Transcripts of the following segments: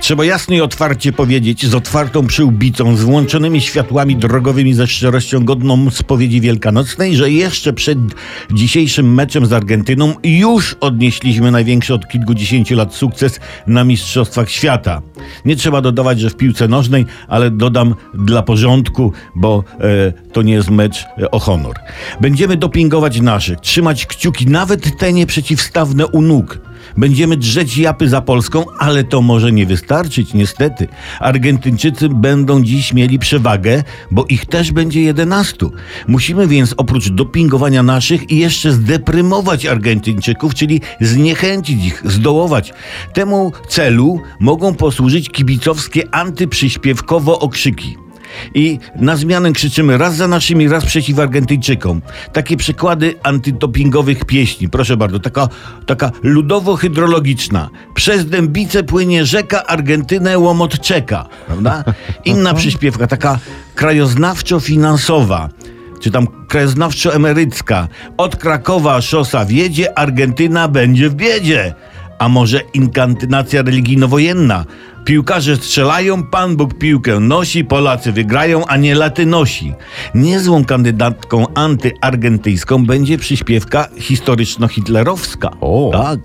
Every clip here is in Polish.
Trzeba jasno i otwarcie powiedzieć, z otwartą przyłbicą, z włączonymi światłami drogowymi, ze szczerością godną spowiedzi wielkanocnej, że jeszcze przed dzisiejszym meczem z Argentyną już odnieśliśmy największy od kilkudziesięciu lat sukces na Mistrzostwach Świata. Nie trzeba dodawać, że w piłce nożnej, ale dodam dla porządku, bo e, to nie jest mecz e, o honor. Będziemy dopingować naszych, trzymać kciuki, nawet te nieprzeciwstawne u nóg. Będziemy drzeć japy za Polską, ale to może nie wystarczyć, niestety. Argentyńczycy będą dziś mieli przewagę, bo ich też będzie 11. Musimy więc oprócz dopingowania naszych i jeszcze zdeprymować Argentyńczyków, czyli zniechęcić ich, zdołować. Temu celu mogą posłużyć kibicowskie antyprzyśpiewkowo okrzyki. I na zmianę krzyczymy raz za naszymi, raz przeciw Argentyńczykom. Takie przykłady antydopingowych pieśni. Proszę bardzo, taka, taka ludowo-hydrologiczna. Przez Dębice płynie rzeka, Argentynę łomot czeka. Prawda? Inna przyśpiewka, taka krajoznawczo-finansowa czy tam krajoznawczo-emerycka. Od Krakowa szosa wiedzie, Argentyna będzie w biedzie. A może inkantynacja religijno-wojenna? Piłkarze strzelają, Pan Bóg piłkę nosi, Polacy wygrają, a nie latynosi. Niezłą kandydatką antyargentyjską będzie przyśpiewka historyczno-hitlerowska. O. Tak.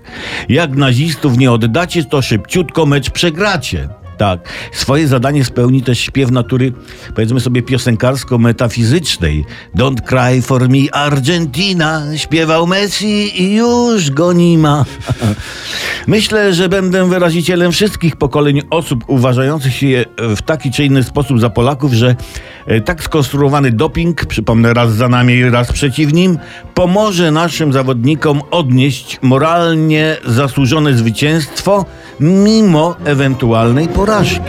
Jak nazistów nie oddacie, to szybciutko mecz przegracie. Tak. Swoje zadanie spełni też śpiew natury, powiedzmy sobie, piosenkarsko-metafizycznej. Don't cry for me, Argentina, śpiewał Messi i już go nie ma. Myślę, że będę wyrazicielem wszystkich pokoleń osób uważających się w taki czy inny sposób za Polaków, że e, tak skonstruowany doping, przypomnę raz za nami, raz przeciw nim, pomoże naszym zawodnikom odnieść moralnie zasłużone zwycięstwo mimo ewentualnej porażki.